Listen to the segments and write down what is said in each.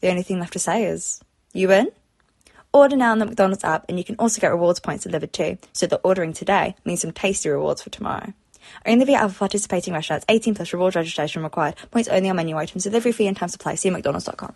the only thing left to say is, you win? Order now on the McDonald's app and you can also get rewards points delivered too, so that ordering today means some tasty rewards for tomorrow. Only via other participating restaurants, 18 plus rewards registration required, points only on menu items, delivery fee and time supply. See mcdonalds.com.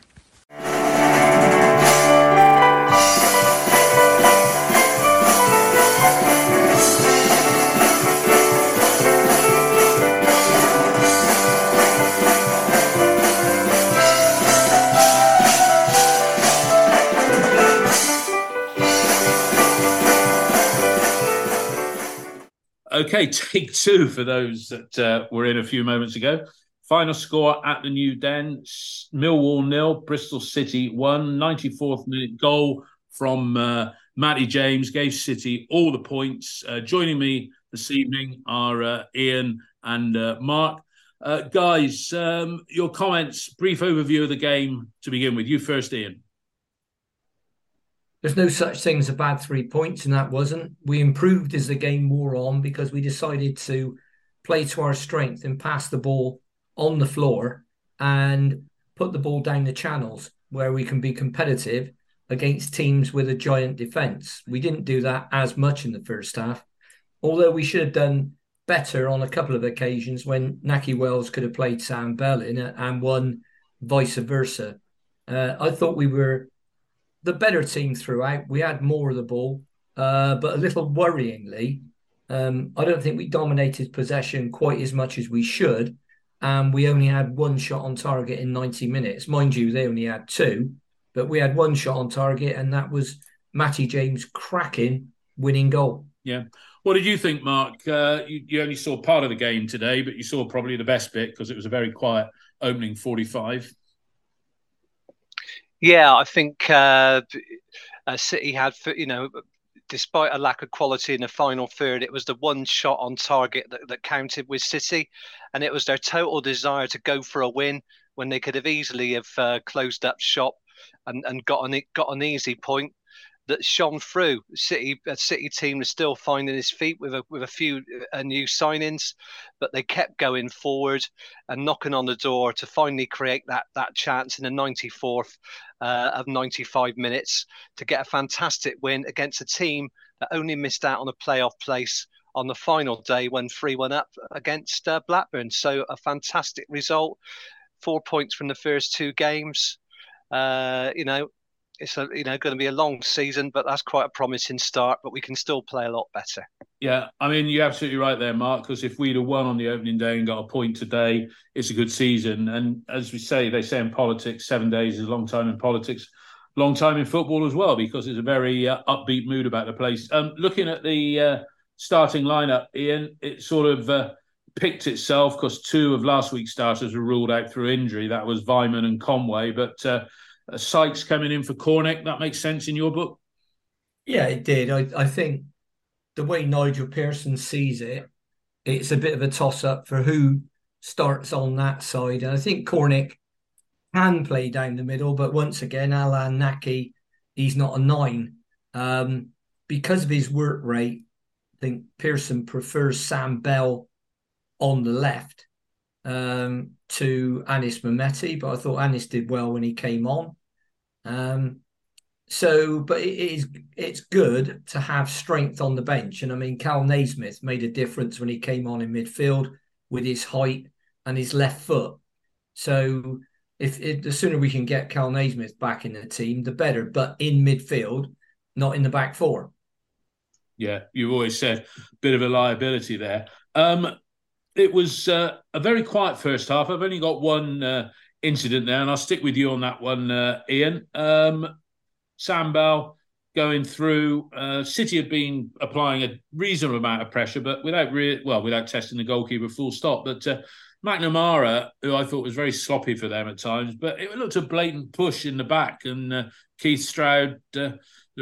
Okay, take two for those that uh, were in a few moments ago. Final score at the New Den Millwall nil, Bristol City one. 94th minute goal from uh, Matty James gave City all the points. Uh, joining me this evening are uh, Ian and uh, Mark. Uh, guys, um, your comments, brief overview of the game to begin with. You first, Ian there's no such thing as a bad three points, and that wasn't. We improved as the game wore on because we decided to play to our strength and pass the ball on the floor and put the ball down the channels where we can be competitive against teams with a giant defense. We didn't do that as much in the first half, although we should have done better on a couple of occasions when Nakhi Wells could have played Sam Bell in it and one vice versa. Uh, I thought we were the better team throughout. We had more of the ball, uh, but a little worryingly, um, I don't think we dominated possession quite as much as we should. And we only had one shot on target in 90 minutes. Mind you, they only had two, but we had one shot on target, and that was Matty James cracking winning goal. Yeah. What did you think, Mark? Uh, you, you, only saw part of the game today, but you saw probably the best bit because it was a very quiet opening 45. Yeah, I think uh, City had, you know, despite a lack of quality in the final third, it was the one shot on target that, that counted with City, and it was their total desire to go for a win when they could have easily have uh, closed up shop and, and got an got an easy point that shone through. City a City team is still finding his feet with a with a few uh, new signings, but they kept going forward and knocking on the door to finally create that that chance in the 94th uh, of 95 minutes to get a fantastic win against a team that only missed out on a playoff place on the final day when 3 1 up against uh, Blackburn. So a fantastic result. Four points from the first two games. Uh, you know, it's a, you know going to be a long season, but that's quite a promising start. But we can still play a lot better. Yeah, I mean you're absolutely right there, Mark. Because if we'd have won on the opening day and got a point today, it's a good season. And as we say, they say in politics, seven days is a long time in politics, long time in football as well, because it's a very uh, upbeat mood about the place. Um, looking at the uh, starting lineup, Ian, it sort of. Uh, picked itself because two of last week's starters were ruled out through injury. That was Weimann and Conway. But uh, Sykes coming in for Cornick. That makes sense in your book. Yeah, it did. I, I think the way Nigel Pearson sees it, it's a bit of a toss up for who starts on that side. And I think Cornick can play down the middle, but once again, Alan Nakhi, he's not a nine. Um, because of his work rate, I think Pearson prefers Sam Bell on the left. um, to Anis Mehmeti, but I thought Anis did well when he came on. Um, so, but it is it's good to have strength on the bench, and I mean, Kal Naismith made a difference when he came on in midfield with his height and his left foot. So, if, the sooner we can get Kal Naismith back in the team, the better. But in midfield, not in the back four. Yeah, you've always said bit of a liability there. Um, it was uh, a very quiet first half. I've only got one uh, incident there, and I'll stick with you on that one, uh, Ian. Um, Sam Bell going through. Uh, City had been applying a reasonable amount of pressure, but without re- well, without testing the goalkeeper full stop. But uh, McNamara, who I thought was very sloppy for them at times, but it looked a blatant push in the back, and uh, Keith Stroud, the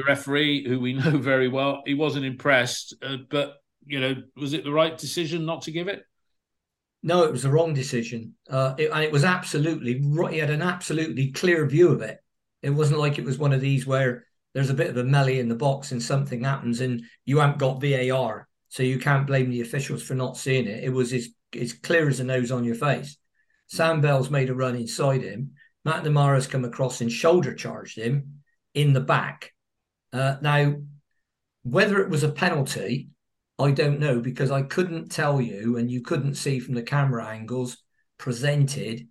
referee, who we know very well, he wasn't impressed. But you know, was it the right decision not to give it? No, it was the wrong decision, uh, it, and it was absolutely. He had an absolutely clear view of it. It wasn't like it was one of these where there's a bit of a melee in the box and something happens and you haven't got VAR, so you can't blame the officials for not seeing it. It was as as clear as a nose on your face. Sam Bell's made a run inside him. McNamara's come across and shoulder charged him in the back. Uh, now, whether it was a penalty I don't know because I couldn't tell you, and you couldn't see from the camera angles presented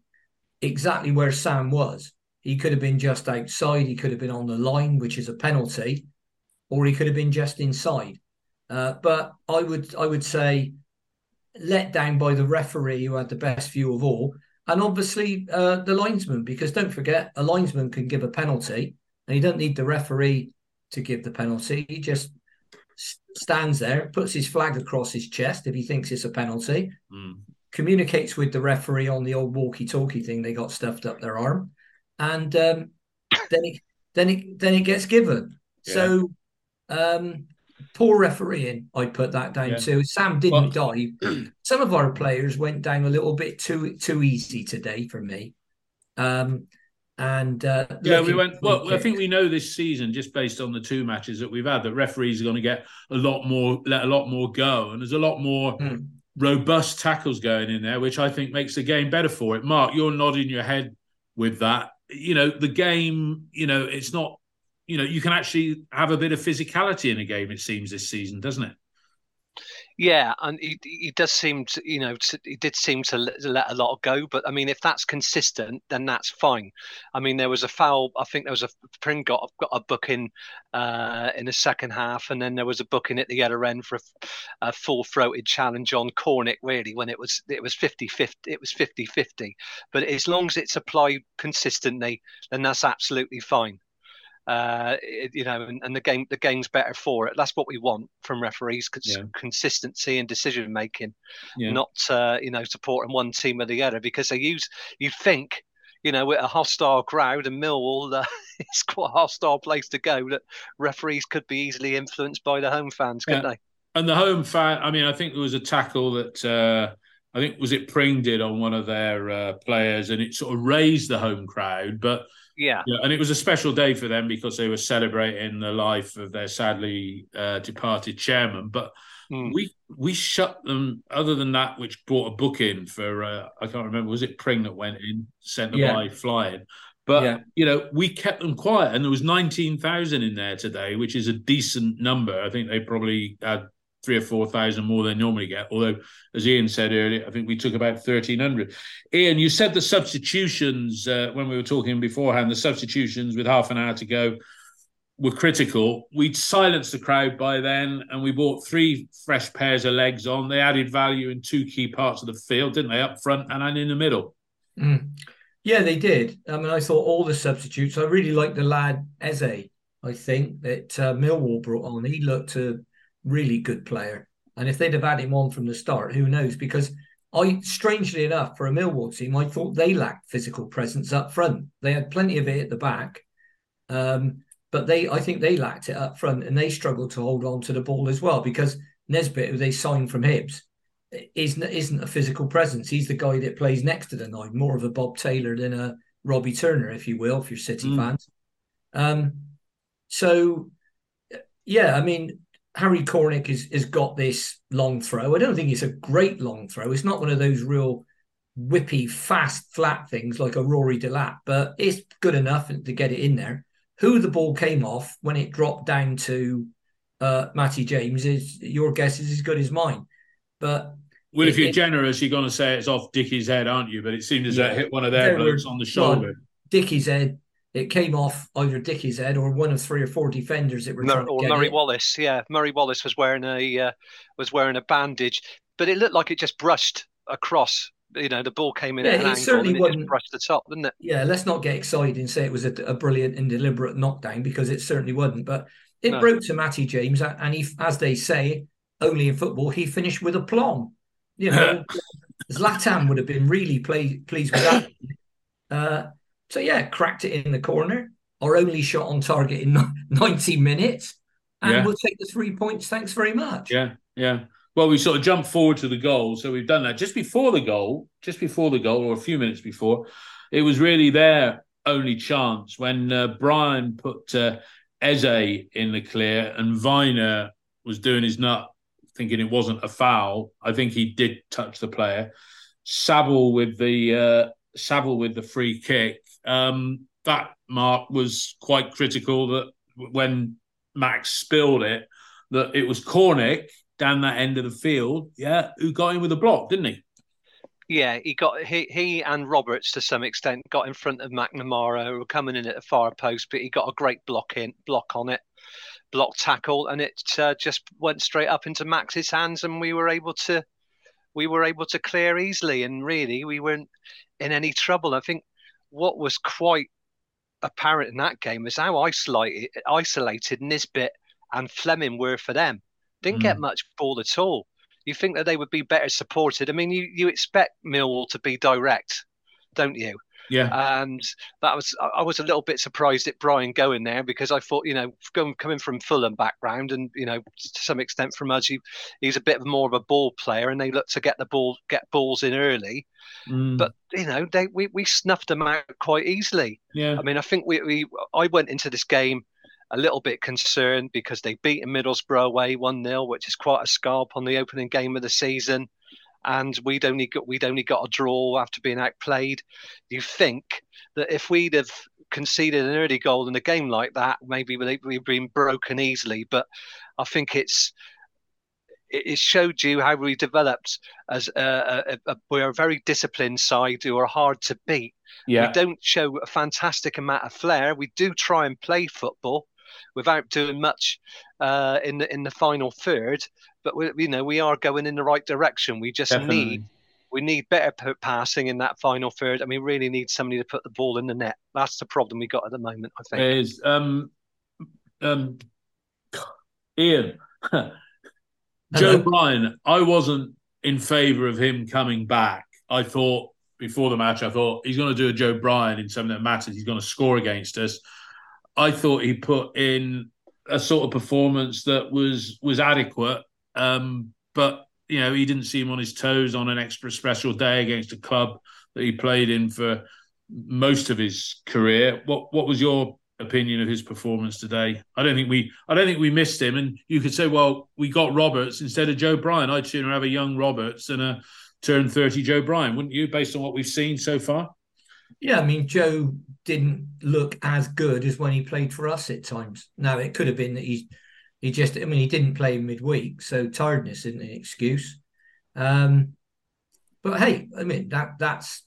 exactly where Sam was. He could have been just outside, he could have been on the line, which is a penalty, or he could have been just inside. Uh, but I would I would say let down by the referee who had the best view of all, and obviously uh, the linesman, because don't forget a linesman can give a penalty, and he don't need the referee to give the penalty. He just stands there, puts his flag across his chest if he thinks it's a penalty, mm. communicates with the referee on the old walkie-talkie thing they got stuffed up their arm, and um, then it then it then it gets given. Yeah. So um, poor refereeing, I put that down yeah. to. Sam didn't well, dive. Some of our players went down a little bit too too easy today for me. Um, and uh, yeah, we went. Well, I think we know this season, just based on the two matches that we've had, that referees are going to get a lot more, let a lot more go, and there's a lot more mm. robust tackles going in there, which I think makes the game better for it. Mark, you're nodding your head with that. You know, the game. You know, it's not. You know, you can actually have a bit of physicality in a game. It seems this season, doesn't it? Yeah, and he, he does seem to, you know, to, he did seem to let, let, a lot go. But I mean, if that's consistent, then that's fine. I mean, there was a foul. I think there was a Pring got got a booking uh, in the second half, and then there was a booking at the other end for a, a full throated challenge on Cornick. Really, when it was it was 50-50, it was 50-50. But as long as it's applied consistently, then that's absolutely fine uh, you know, and, and, the game the game's better for it. That's what we want from referees: cons- yeah. consistency and decision making, yeah. not uh, you know supporting one team or the other. Because they use you think you know with a hostile crowd and Millwall, uh, it's quite a hostile place to go. That referees could be easily influenced by the home fans, couldn't yeah. they? And the home fan, I mean, I think there was a tackle that. Uh, I think was it Pring did on one of their uh, players, and it sort of raised the home crowd. But yeah. yeah. And it was a special day for them because they were celebrating the life of their sadly uh, departed chairman. But mm. we we shut them, other than that, which brought a book in for, uh, I can't remember, was it Pring that went in, sent them yeah. by flying? But, yeah. you know, we kept them quiet and there was 19,000 in there today, which is a decent number. I think they probably had three or four thousand more than normally get. Although, as Ian said earlier, I think we took about thirteen hundred. Ian, you said the substitutions uh, when we were talking beforehand. The substitutions with half an hour to go were critical. We'd silenced the crowd by then, and we brought three fresh pairs of legs on. They added value in two key parts of the field, didn't they? Up front and in the middle. Mm. Yeah, they did. I mean, I thought all the substitutes. I really liked the lad Esse. I think that uh, Millwall brought on. He looked to really good player. And if they'd have had him on from the start, who knows? Because I, strangely enough, for a Millwall team, I thought they lacked physical presence up front. They had plenty of it at the back, um, but they, I think, they lacked it up front, and they struggled to hold on to the ball as well because Nisbet, who they signed from Hibs, isn't isn't a physical presence. He's the guy that plays next to the nine, more of a Bob Taylor than a Robbie Turner, if you will, if you're City mm. fans. Um, so, yeah, I mean, Harry Cornick has, has got this long throw. I don't think it's a great long throw. It's not one of those real whippy, fast, flat things like a Rory Delap, but it's good enough to get it in there. Who the ball came off when it dropped down to uh, Matty James is your guess is as good as mine. But well, if you're it, generous, you're going to say it's off Dickie's head, aren't you? But it seemed as yeah, it hit one of their blokes on the shoulder. Well, Dickie's head. It came off either Dickie's head or one of three or four defenders that were Mur- or Murray it. Wallace. Yeah, Murray Wallace was wearing a uh, was wearing a bandage, but it looked like it just brushed across. You know, the ball came in yeah, at an angle certainly and just brushed the top, didn't it? Yeah, let's not get excited and say it was a, a brilliant and deliberate knockdown because it certainly wasn't. But it no. broke to Matty James, and he, as they say, only in football, he finished with a plum. You know, Zlatan would have been really play, pleased with that. Uh, so yeah, cracked it in the corner. Our only shot on target in 90 minutes, and yeah. we'll take the three points. Thanks very much. Yeah, yeah. Well, we sort of jumped forward to the goal, so we've done that just before the goal, just before the goal, or a few minutes before. It was really their only chance when uh, Bryan put uh, Esse in the clear, and Vyner was doing his nut, thinking it wasn't a foul. I think he did touch the player. Saville with the uh, Saville with the free kick. Um, that mark was quite critical. That when Max spilled it, that it was Cornick down that end of the field. Yeah, who got in with a block, didn't he? Yeah, he got he he and Roberts to some extent got in front of McNamara who were coming in at the far post, but he got a great block in block on it, block tackle, and it uh, just went straight up into Max's hands, and we were able to we were able to clear easily, and really we weren't in any trouble. I think what was quite apparent in that game is how isolated isolated Nisbet and Flemming were for them. Didn't mm. get much ball at all you think that they would be better supported. I mean, you, you expect Millwall to be direct, don't you? Yeah. And that was I was a little bit surprised at Bryan going there because I thought, you know, going coming from Fulham background and, you know, to some extent from us, he, he's a bit more of a ball player and they look to get the ball get balls in early. Mm. But, you know, they we, we snuffed them out quite easily. Yeah. I mean, I think we, we I went into this game a little bit concerned because they beat Middlesbrough away 1 0, which is quite a scalp on the opening game of the season. And we'd only got we'd only got a draw after being outplayed. You think that if we'd have conceded an early goal in a game like that, maybe we'd been broken easily. But I think it's it showed you how we developed as a, a, a, we're a very disciplined side who are hard to beat. Yeah. We don't show a fantastic amount of flair. We do try and play football, without doing much uh, in the in the final third. But we, you know, we are going in the right direction. We just Definitely. need we need better passing in that final third, and we really need somebody to put the ball in the net. That's the problem we got at the moment. I think is um, um, Ian Joe Bryan. I wasn't in favour of him coming back. I thought before the match, I thought he's going to do a Joe Bryan in something that matters. He's going to score against us. I thought he put in a sort of performance that was was adequate. Um, but you know, he didn't seem on his toes on an extra special day against a club that he played in for most of his career. What what was your opinion of his performance today? I don't think we I don't think we missed him. And you could say, well, we got Roberts instead of Joe Bryan. I'd sooner have a young Roberts than a turn 30 Joe Bryan, wouldn't you, based on what we've seen so far? Yeah, I mean, Joe didn't look as good as when he played for us at times. Now, it could have been that he he just, I mean, he didn't play midweek, so tiredness isn't an excuse. Um, but hey, I mean, that that's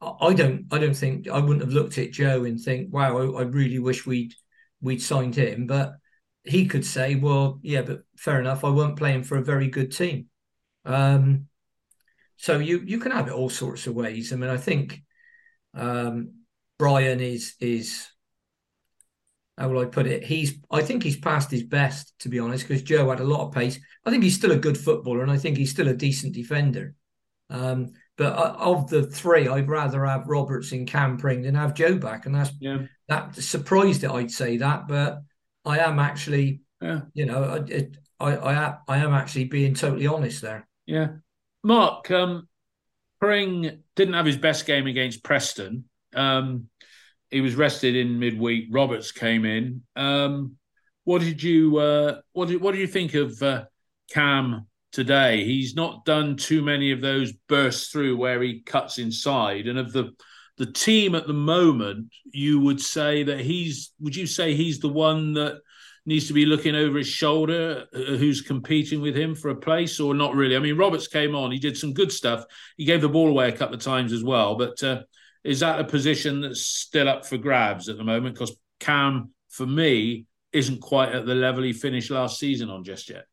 I don't I don't think I wouldn't have looked at Joe and think, wow, I, I really wish we'd we'd signed him. But he could say, well, yeah, but fair enough, I weren't playing for a very good team. Um, so you you can have it all sorts of ways. I mean, I think um, Bryan is is how will I put it? He's I think he's past his best to be honest because Joe had a lot of pace. I think he's still a good footballer and I think he's still a decent defender. Um, but uh, of the three, I'd rather have Roberts in Cam Pring than have Joe back, and that's yeah. that surprised it. I'd say that, but I am actually, yeah. you know, it, I I I am actually being totally honest there. Yeah, Mark, um, Pring didn't have his best game against Preston. Um, he was rested in midweek. Roberts came in. Um, what did you uh, what did what do you think of uh, Cam today. He's not done too many of those bursts through where he cuts inside. And of the the team at the moment, you would say that he's. Would you say he's the one that needs to be looking over his shoulder, uh, who's competing with him for a place, or not really? I mean, Roberts came on. He did some good stuff. He gave the ball away a couple of times as well. But uh, is that a position that's still up for grabs at the moment? Because Cam, for me, isn't quite at the level he finished last season on just yet.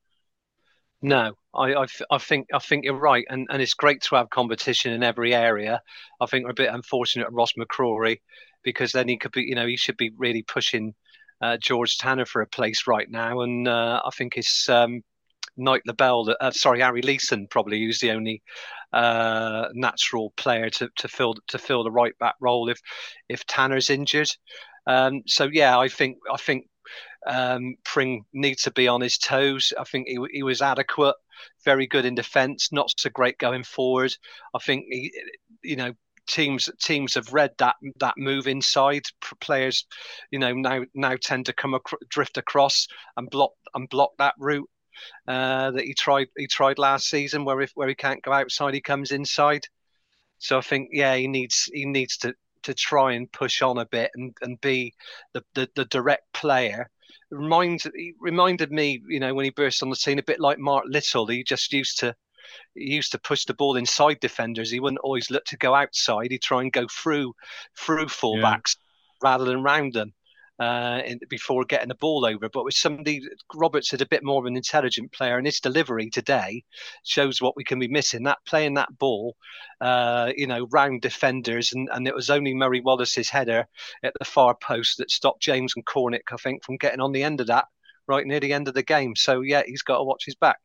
No, I, I, I, think I think you're right, and, and it's great to have competition in every area. I think we're a bit unfortunate at Ross McCrorie because then he could be, you know, he should be really pushing uh, George Tanner for a place right now, and uh, I think it's um, Knight LaBelle, uh, sorry, Harry Leeson probably who's the only uh, natural player to, to fill to fill the right back role if if Tanner's injured. Um, so yeah, I think I think um, Pring needs to be on his toes. I think he, he was adequate, very good in defence, not so great going forward. I think he, you know teams teams have read that that move inside. Players, you know, now now tend to come ac- drift across and block and block that route uh, that he tried he tried last season, where if where he can't go outside, he comes inside. So I think yeah, he needs he needs to to try and push on a bit and, and be the, the, the direct player. Reminds he reminded me, you know, when he burst on the scene, a bit like Mark Little. He just used to he used to push the ball inside defenders. He wouldn't always look to go outside. He'd try and go through through fullbacks yeah. rather than round them uh, in, before getting the ball over. But with somebody, Roberts is a bit more of an intelligent player, and his delivery today shows what we can be missing. That playing that ball, uh, you know, round defenders, and, and it was only Murray Wallace's header at the far post that stopped James and Cornick, I think, from getting on the end of that right near the end of the game. So yeah, he's got to watch his back.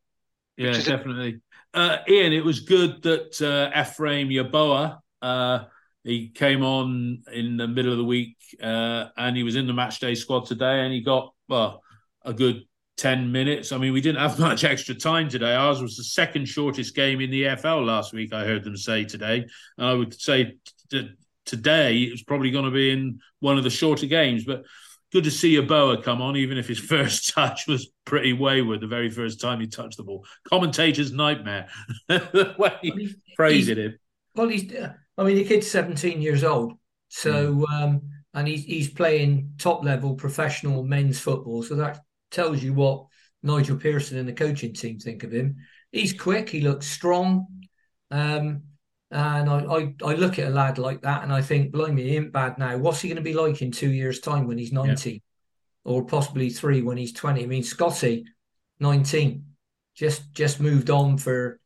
Yeah, definitely. Uh, Ian, it was good that uh, Ephraim Yeboah uh, he came on in the middle of the week uh, and he was in the match day squad today and he got well a good 10 minutes. I mean, we didn't have much extra time today. Ours was the second shortest game in the EFL last week, I heard them say today. And I would say t- today it was probably going to be in one of the shorter games, but good to see Yeboah come on, even if his first touch was pretty wayward the very first time he touched the ball. Commentator's nightmare, the way he praised him. Well, he's I mean, the kid's 17 years old. So, mm. um, and he's, he's playing top level professional men's football. So that tells you what Nigel Pearson and the coaching team think of him. He's quick, he looks strong. Um, and I, I, I, look at a lad like that and I think, blimey, he ain't bad now. What's he going to be like in two years' time when he's 90 yeah. or possibly three when he's 20? I mean, Scotty, 19, just just moved on for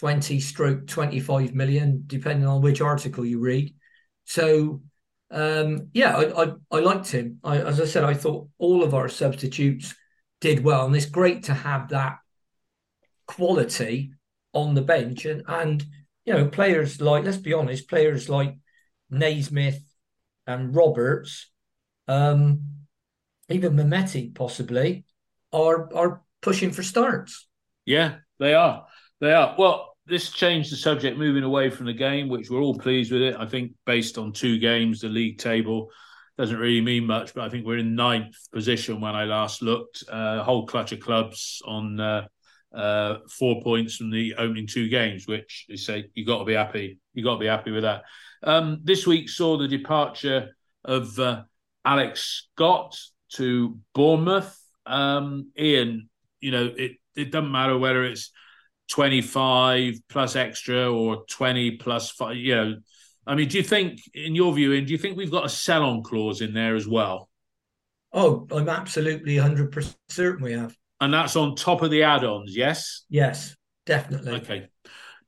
20 stroke 25 million, depending on which article you read. So, um, yeah, I, I, I, liked him. I, as I said, I thought all of our substitutes did well. And it's great to have that quality on the bench. And, and you know, players like, let's be honest, players like Naismith and Roberts, um, even Mehmeti possibly, are are pushing for starts. Yeah, they are. They are. Well, this changed the subject, moving away from the game, which we're all pleased with it. I think based on two games, the league table doesn't really mean much, but I think we're in ninth position when I last looked. Uh, a whole clutch of clubs on uh, uh, four points from the opening two games, which they say you got to be happy. You got to be happy with that. Um, this week saw the departure of uh, Alex Scott to Bournemouth. Um, Ian, you know it. It doesn't matter whether it's 25 plus extra or 20 plus five, you know, I mean, do you think, in your view, in do you think we've got a sell on clause in there as well? Oh, I'm absolutely 100% certain we have. And that's on top of the add ons, yes? Yes, definitely. Okay.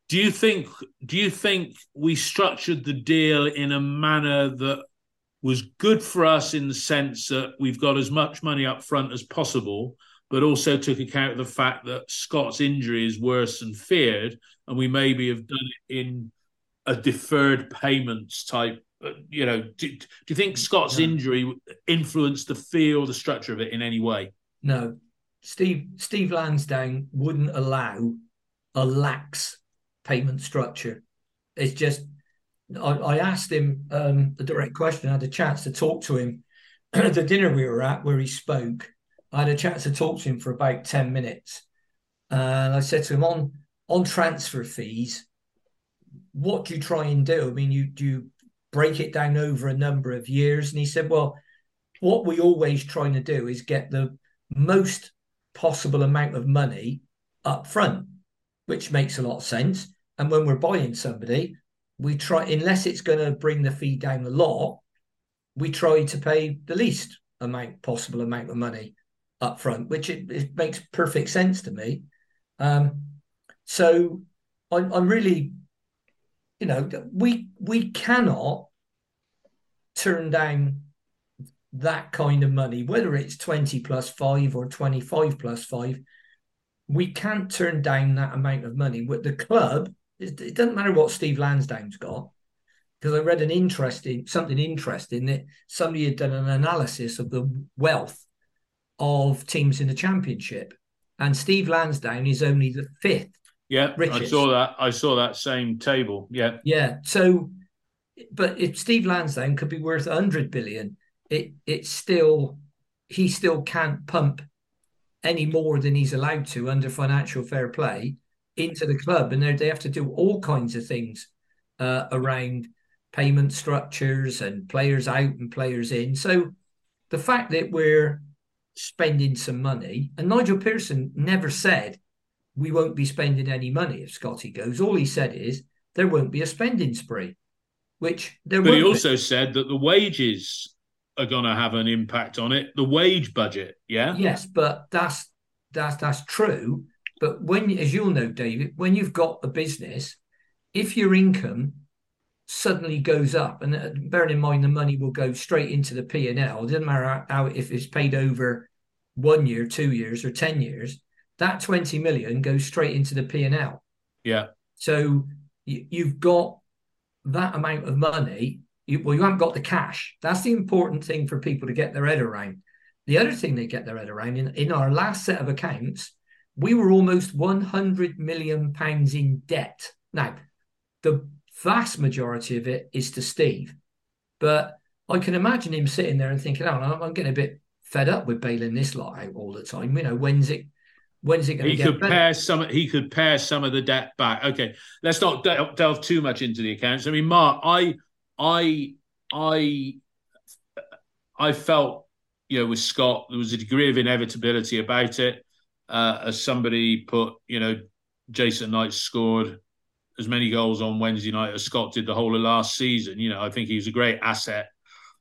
Do you think do you think we structured the deal in a manner that was good for us in the sense that we've got as much money up front as possible, but also took account of the fact that Scott's injury is worse than feared, and we maybe have done it in a deferred payments type. Uh, you know, do, do you think Scott's injury influenced the feel, the structure of it in any way? No, Steve Steve Lansdown wouldn't allow a lax payment structure. It's just I, I asked him um, the direct question. I had a chance to talk to him at the dinner we were at where he spoke I had a chance to talk to him for about 10 minutes. And I said to him on on transfer fees, what do you try and do? I mean, you do you break it down over a number of years? And he said, well, what we always trying to do is get the most possible amount of money up front, which makes a lot of sense. And when we're buying somebody, we try, unless it's going to bring the fee down a lot, we try to pay the least amount possible amount of money up front, which it, it makes perfect sense to me. Um, so I'm, I'm really, you know, we we cannot turn down that kind of money, whether it's 20 plus five or 25 plus five, we can't turn down that amount of money. With the club, it, doesn't matter what Steve Lansdown's got, because I read an interesting something interesting that somebody had done an analysis of the wealth of teams in the championship, and Steve Lansdown is only the fifth. Yeah, richest. I saw that. I saw that same table. Yeah, yeah. So, but if Steve Lansdown could be worth hundred billion, it it's still he still can't pump any more than he's allowed to under financial fair play into the club, and they have to do all kinds of things uh, around payment structures and players out and players in. So the fact that we're spending some money, and Nigel Pearson never said we won't be spending any money if Scotty goes. All he said is there won't be a spending spree, which there. But he be. also said that the wages are going to have an impact on it. The wage budget, yeah. Yes, but that's that's that's true. But when, as you'll know, David, when you've got a business, if your income suddenly goes up, and uh, bearing in mind the money will go straight into the P and L. It doesn't matter how, how if it's paid over one year, two years, or ten years. That twenty million goes straight into the P and L. Yeah. So you, you've got that amount of money you, well, you haven't got the cash. That's the important thing for people to get their head around. The other thing they get their head around in, in our last set of accounts, we were almost 100 million pounds in debt. Now, the vast majority of it is to Steve, but I can imagine him sitting there and thinking, "Oh, I'm getting a bit fed up with bailing this lot out all the time. You know, when's it When's it going he to get could better? pare some. He could pare some of the debt back. Okay, let's not delve too much into the accounts. I mean, Mark, I I I I felt you know with Scott there was a degree of inevitability about it. Uh, as somebody put, you know, Jason Knight scored as many goals on Wednesday night as Scott did the whole of last season. You know, I think he was a great asset.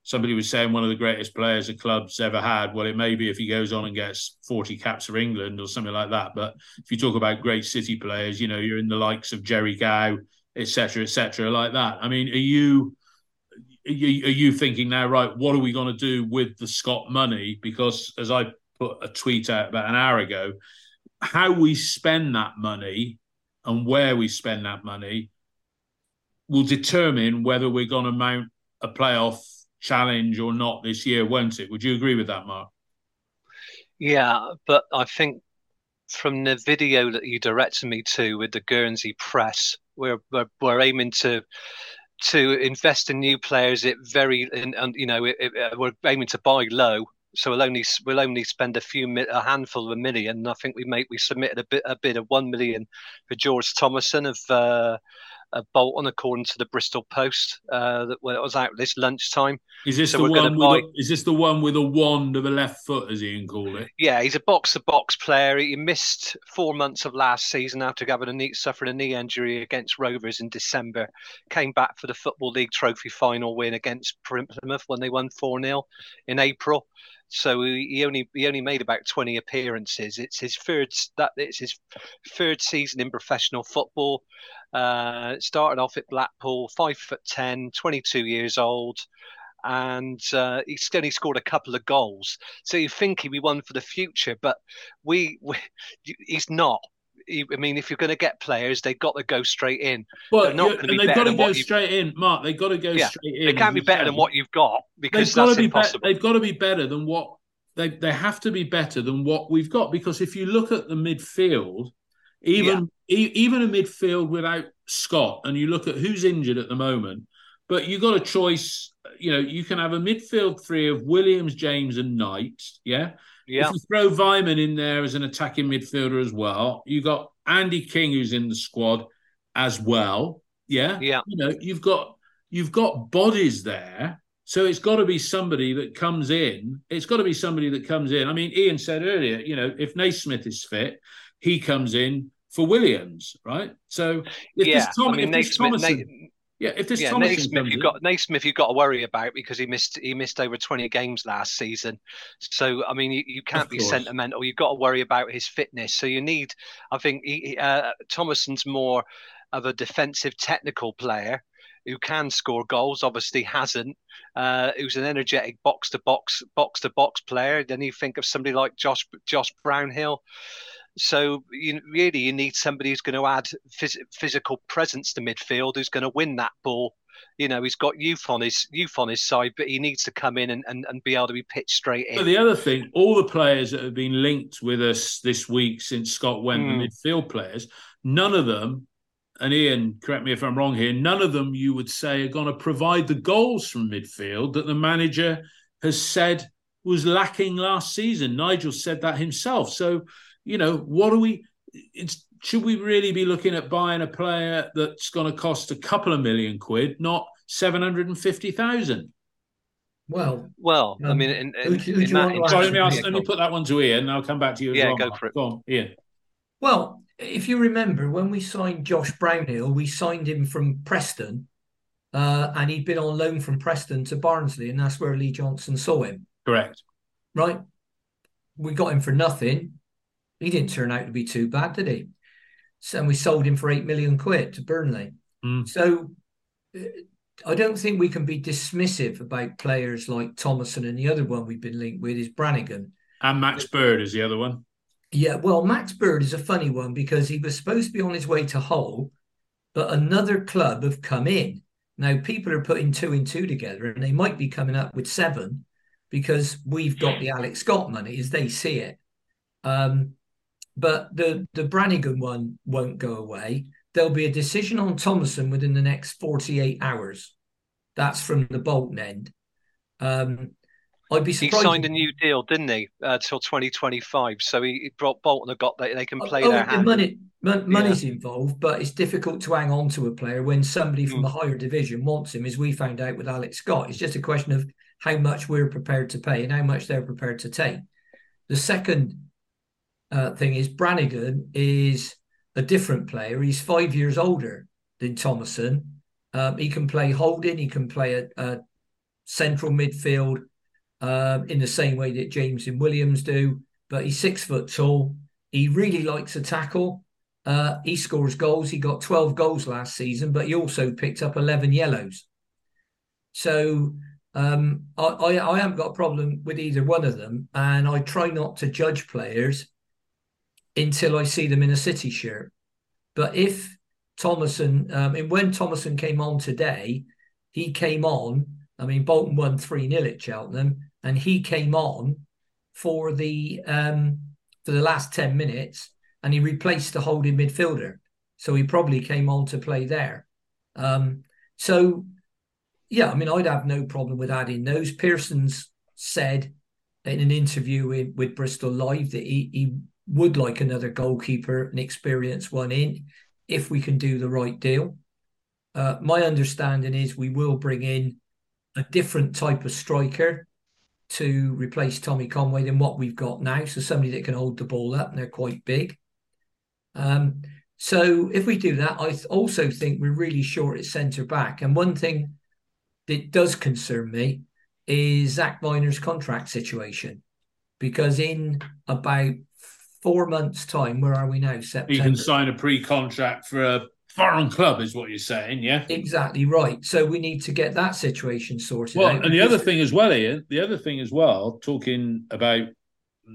Somebody was saying one of the greatest players the club's ever had. Well, it may be if he goes on and gets 40 caps for England or something like that. But if you talk about great City players, you know, you're in the likes of Gerry Gow, etc., etc., like that. I mean, are you are you thinking now, right? What are we going to do with the Scott money? Because as I put a tweet out about an hour ago, how we spend that money and where we spend that money will determine whether we're going to mount a playoff challenge or not this year, won't it? Would you agree with that, Mark? Yeah, but I think from the video that you directed me to with the Guernsey press, we're we're, we're aiming to to invest in new players it very and, and you know it, it, we're aiming to buy low so we'll only we'll only spend a few a handful of a million. I think we make we submitted a bit a bid of one million for George Thomason of uh, uh, Bolton, according to the Bristol Post, uh, that when it was out this lunchtime. Is this so the one? With a, is this the one with a wand of a left foot, as Ian called it? Yeah, he's a box-to-box player. He missed four months of last season after having a knee, suffering a knee injury against Rovers in December. Came back for the Football League Trophy final win against Plymouth when they won four 0 in April. So he only he only made about twenty appearances. It's his third that it's his third season in professional football. Uh, started off at Blackpool, five foot 10, 22 years old, and uh, he's only scored a couple of goals. So you think he'd be one for the future, but we, we he's not. I mean, if you're going to get players, they've got to go straight in. Well, and they've got to go straight in, Mark. They've got to go yeah, straight in. They can't be better than what you've got because they've got to be impossible. Be- they've got to be better than what they they have to be better than what we've got because if you look at the midfield, even yeah. e- even a midfield without Scott, and you look at who's injured at the moment, but you've got a choice. You know, you can have a midfield three of Williams, James, and Knight. Yeah, Yeah. If you throw Weimann in there as an attacking midfielder as well, you got Andy King who's in the squad as well. Yeah. Yeah. You know, you've got you've got bodies there. So it's got to be somebody that comes in. It's got to be somebody that comes in. I mean, Ian said earlier, you know, if Naismith is fit, he comes in for Williams, right? So if yeah, this Tom, I mean, if this Naismith, Thomason, yeah, if this yeah, Naismith, you've got Naismith, you've got to worry about because he missed he missed over twenty games last season. So I mean, you, you can't be sentimental. You've got to worry about his fitness. So you need, I think, he- uh, Thomason's more of a defensive, technical player who can score goals. Obviously, hasn't. Uh, who's an energetic box to box, box to box player. Then you think of somebody like Josh Josh Brownhill. So you really you need somebody who's going to add phys- physical presence to midfield, who's going to win that ball. You know, he's got youth on his youth on his side, but he needs to come in and, and, and be able to be pitched straight in. But the other thing, all the players that have been linked with us this week since Scott went, Mm. the midfield players, none of them, and Ian, correct me if I'm wrong here, none of them you would say are going to provide the goals from midfield that the manager has said was lacking last season. Nigel said that himself. So, you know, what are we? It's should we really be looking at buying a player that's going to cost a couple of million quid, not seven hundred and fifty thousand? Well, well, I Um, mean, in, in, do- who in that- in Sorry, let me ask, let me put that one to Ian, and I'll come back to you. As Yeah, well, go for it. Go on, Ian. well, if you remember when we signed Josh Brownhill, we signed him from Preston, uh, and he'd been on loan from Preston to Barnsley, and that's where Lee Johnson saw him. Correct. Right? We got him for nothing. He didn't turn out to be too bad, did he? So and we sold him for eight million quid to Burnley. Mm. So uh, I don't think we can be dismissive about players like Thomason, and the other one we've been linked with is Brannagan. And Max Bird is the other one. Yeah, well, Max Bird is a funny one because he was supposed to be on his way to Hull, but another club have come in. Now, people are putting two and two together, and they might be coming up with seven because we've got the Alex Scott money as they see it. Um, but the the Brannagan one won't go away. There'll be a decision on Thomason within the next 48 hours. That's from the Bolton end. Um, I'd be surprised. He signed a new deal, didn't he, uh, till 2025? So he, he brought Bolton have got that they can play oh, their hand. money, mon- money's involved, but it's difficult to hang on to a player when somebody from Mm. a higher division wants him, as we found out with Alex Scott. It's just a question of how much we're prepared to pay and how much they're prepared to take. The second uh, thing is Brannagan is a different player. He's five years older than Thomason. Um, he can play holding. He can play a, a central midfield um, in the same way that James and Williams do. But he's six foot tall. He really likes to tackle. Uh, he scores goals. He got 12 goals last season, but he also picked up 11 yellows. So um, I, I, I haven't got a problem with either one of them. And I try not to judge players until I see them in a City shirt. But if Thomason, um, and when Thomason came on today, he came on. I mean, Bolton won 3 0 at Cheltenham, and he came on for the um, for the last 10 minutes and he replaced the holding midfielder. So he probably came on to play there. Um, so, yeah, I mean, I'd have no problem with adding those. Pearson's said in an interview with, with Bristol Live that he, he would like another goalkeeper, an experienced one in, if we can do the right deal. Uh, my understanding is we will bring in a different type of striker to replace Tommy Conway than what we've got now. So somebody that can hold the ball up, and they're quite big. Um, so if we do that, I also think we're really short at centre back. And one thing that does concern me is Zak Vyner's contract situation, because in about four months' time, where are we now? September. You can sign a pre-contract for a foreign club, is what you're saying, yeah? Exactly right. So we need to get that situation sorted Well, out. and the other thing as well, Ian, the other thing as well, talking about,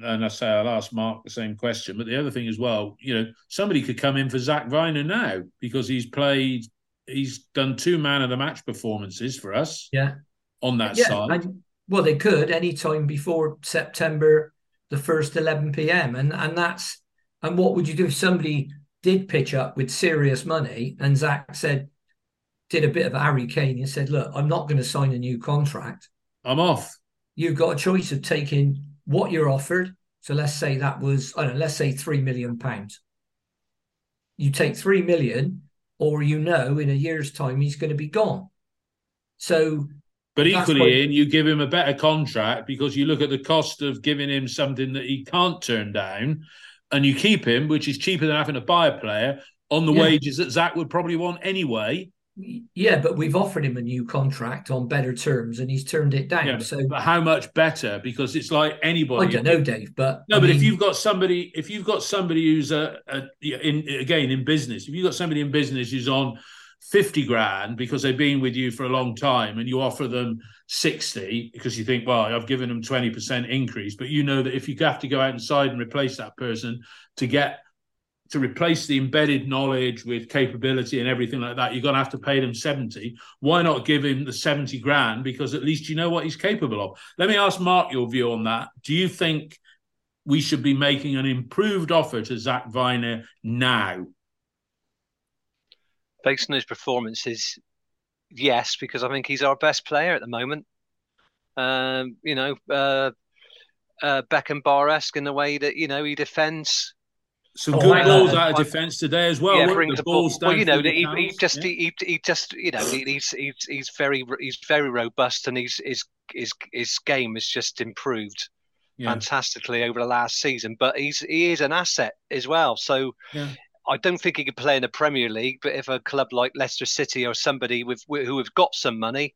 and I say I'll ask Mark the same question, but the other thing as well, you know, somebody could come in for Zak Vyner now because he's played, he's done two man of the match performances for us yeah, on that yeah. side. And, well, they could any time before September the first 11 p.m. and and that's and what would you do if somebody did pitch up with serious money and Zak said did a bit of Harry Kane and said, look, I'm not going to sign a new contract. I'm off. You've got a choice of taking what you're offered So let's say that was, I don't know, let's say three million pounds. You take three million, or you know in a year's time he's going to be gone. So but equally, Ian, you give him a better contract because you look at the cost of giving him something that he can't turn down, and you keep him, which is cheaper than having to buy a player on the yeah. wages that Zak would probably want anyway. Yeah, but we've offered him a new contract on better terms, and he's turned it down. Yeah, so, but how much better? Because it's like anybody. I don't know, Dave, but no. I but mean... if you've got somebody, if you've got somebody who's a, a in again in business, if you've got somebody in business who's on 50 grand because they've been with you for a long time and you offer them 60 because you think, well, I've given them 20% increase. But you know that if you have to go outside and replace that person to get to replace the embedded knowledge with capability and everything like that, you're going to have to pay them 70. Why not give him the 70 grand? Because at least you know what he's capable of. Let me ask Mark your view on that. Do you think we should be making an improved offer to Zak Vyner now? Based on his performances, yes, because I think he's our best player at the moment. Um, you know, uh, uh, Beckenbauer-esque in the way that you know he defends. Some oh, good balls out of defence today as well. Yeah, the ball. Well, you know, he, he, just yeah. he, he just you know he's he's he's very he's very robust and he's his his his game has just improved yeah. fantastically over the last season. But he's he is an asset as well. So yeah. I don't think he could play in the Premier League, but if a club like Leicester City or somebody with who have got some money,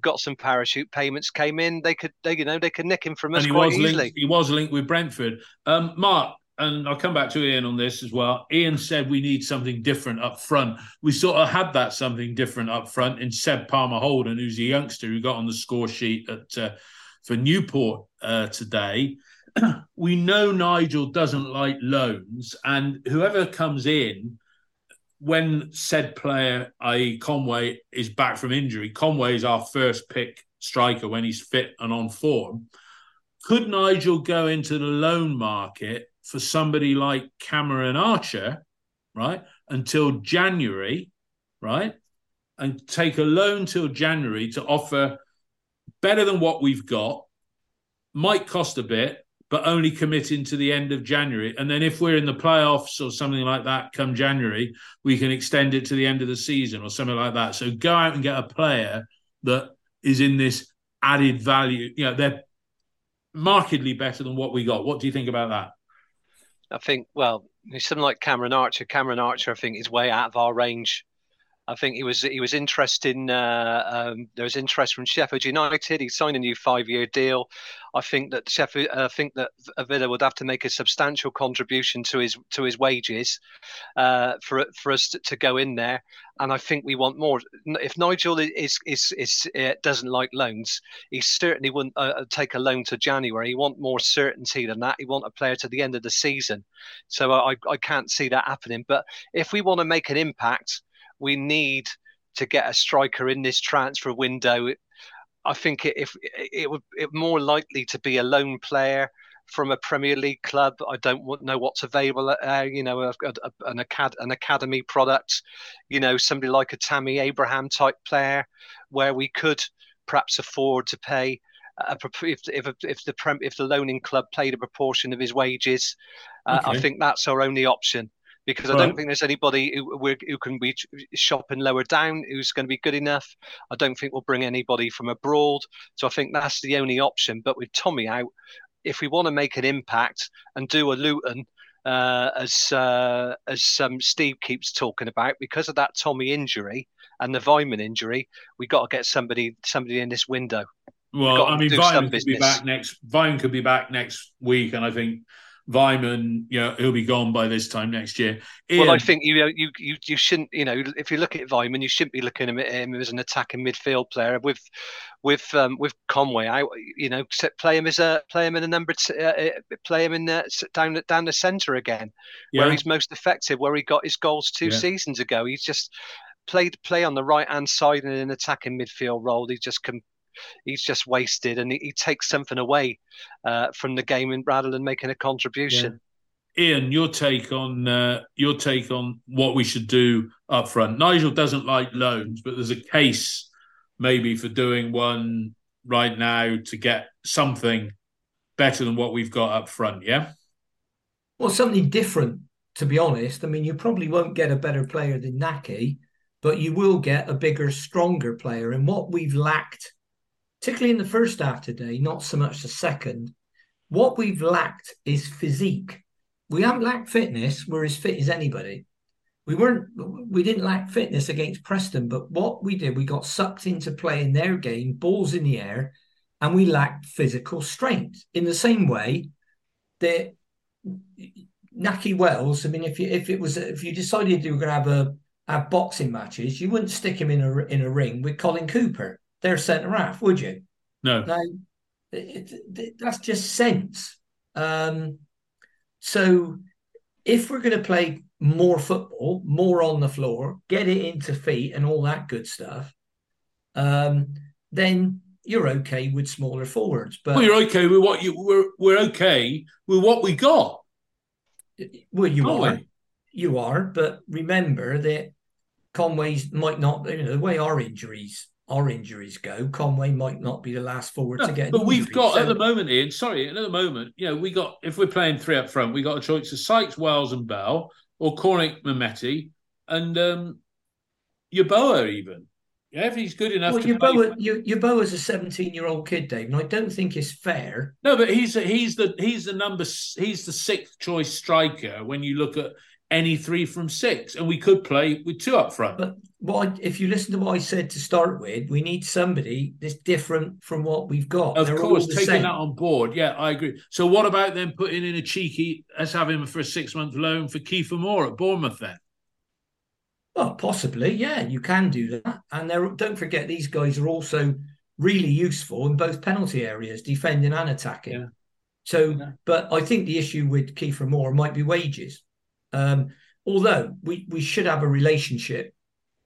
got some parachute payments came in, they could they you know they could nick him from us and he quite was easily. Linked, he was linked with Brentford. Um, Mark, and I'll come back to Ian on this as well. Ian said we need something different up front. We sort of had that something different up front in Seb Palmer Houlden, who's a youngster who got on the score sheet at uh, for Newport uh, today. we know Nigel doesn't like loans, and whoever comes in when said player, i.e., Conway, is back from injury, Conway is our first pick striker when he's fit and on form. Could Nigel go into the loan market for somebody like Cameron Archer, right, until January, right, and take a loan till January to offer better than what we've got? Might cost a bit, but only committing to the end of January. And then if we're in the playoffs or something like that come January, we can extend it to the end of the season or something like that. So go out and get a player that is in this added value. You know, they're markedly better than what we got. What do you think about that? I think, well, something like Cameron Archer. Cameron Archer, I think, is way out of our range I think he was he was interested in uh, um, there was interest from Sheffield United. He signed a new five year deal. I think that Sheffield I think that Villa would have to make a substantial contribution to his to his wages uh, for for us to, to, go in there. And I think we want more. If Nigel is is is, uh, doesn't like loans, he certainly wouldn't uh, uh, take a loan to January. He want more certainty than that. He want a player to the end of the season. So I I can't see that happening. But if we want to make an impact we need to get a striker in this transfer window. I think it, if it would it more likely to be a loan player from a Premier League club. I don't know what's available. Uh, you know, a, a, an, acad- an academy product. You know, somebody like a Tammy Abraham type player, where we could perhaps afford to pay. A, if if if the if the loaning club paid a proportion of his wages, uh, okay. I think that's our only option because I don't think there's anybody who, who can be shopping lower down who's going to be good enough. I don't think we'll bring anybody from abroad. So I think that's the only option. But with Tommy out, if we want to make an impact and do a Luton, uh, as uh, as um, Steve keeps talking about, because of that Tommy injury and the Weimann injury, we've got to get somebody somebody in this window. Well, I mean, Weimann could be back next. Weimann could be back next week, and I think Weimann, you know, he'll be gone by this time next year. Ian, well, I think you know you, you you shouldn't you know if you look at Weimann, you shouldn't be looking at him as an attacking midfield player with with um, with Conway out. You know, play him as a play him in a number t- uh, uh play him in the, down down the centre again, yeah. where he's most effective, where he got his goals two yeah. seasons ago. He's just played play on the right hand side in an attacking midfield role. He just can he's just wasted, and he, he takes something away uh, from the game and rather than making a contribution. Yeah. Ian, your take on uh, your take on what we should do up front. Nigel doesn't like loans, but there's a case maybe for doing one right now to get something better than what we've got up front. Yeah. Well, something different, to be honest. I mean, you probably won't get a better player than Nakhi, but you will get a bigger, stronger player. And what we've lacked, particularly in the first half today, not so much the second, what we've lacked is physique. We haven't lacked fitness. We're as fit as anybody. We weren't. We didn't lack fitness against Preston, but what we did, we got sucked into playing their game, balls in the air, and we lacked physical strength. In the same way that Nakhi Wells. I mean, if you if it was if you decided you were going to have a have boxing matches, you wouldn't stick him in a in a ring with Colin Cooper, their centre half, would you? No. Now, it, it, that's just sense. Um, so, if we're going to play more football, more on the floor, get it into feet, and all that good stuff, um, then you're okay with smaller forwards. But well, you're okay with what you we're we're okay with what we got. Well, you Aren't are, you are, but remember that Conway's might not. You know the way our injuries our injuries go, Conway might not be the last forward to No, get. an but we've got So- at the moment, Ian. Sorry, at the moment, you know, we got if we're playing three up front, we got a choice of Sykes, Wells, and Bell, or Cornick, Mehmeti, and um, Yeboah even. Yeah, if he's good enough Well, to your play bow, for- your, your bow is a seventeen-year-old kid, Dave, and I don't think it's fair. No, but he's he's the he's the number he's the sixth choice striker when you look at any three from six, and we could play with two up front. But what I, if you listen to what I said to start with, we need somebody that's different from what we've got. Of They're course, taking same. that on board, yeah, I agree. So, what about them putting in a cheeky? Let's have him for a six-month loan for Kiefer Moore at Bournemouth. Then, Well, possibly, yeah, you can do that. And don't forget, these guys are also really useful in both penalty areas, defending and attacking. Yeah. So, Yeah. but I think the issue with Kiefer Moore might be wages. Um, although we, we should have a relationship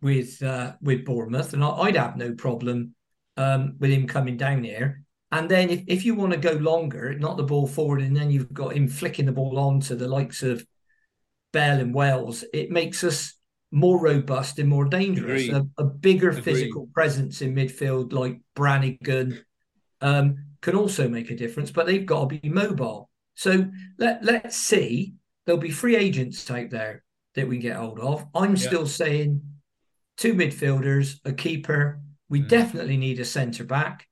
with uh, with Bournemouth, and I'd have no problem um, with him coming down here. And then if, if you want to go longer, not the ball forward, and then you've got him flicking the ball on to the likes of Bell and Wells, it makes us more robust and more dangerous. A, a bigger Agreed. physical presence in midfield like Brannagan um, can also make a difference, but they've got to be mobile. So let let's see. There'll be free agents out there that we can get hold of. I'm Yeah. still saying two midfielders, a keeper. We Mm. definitely need a centre back,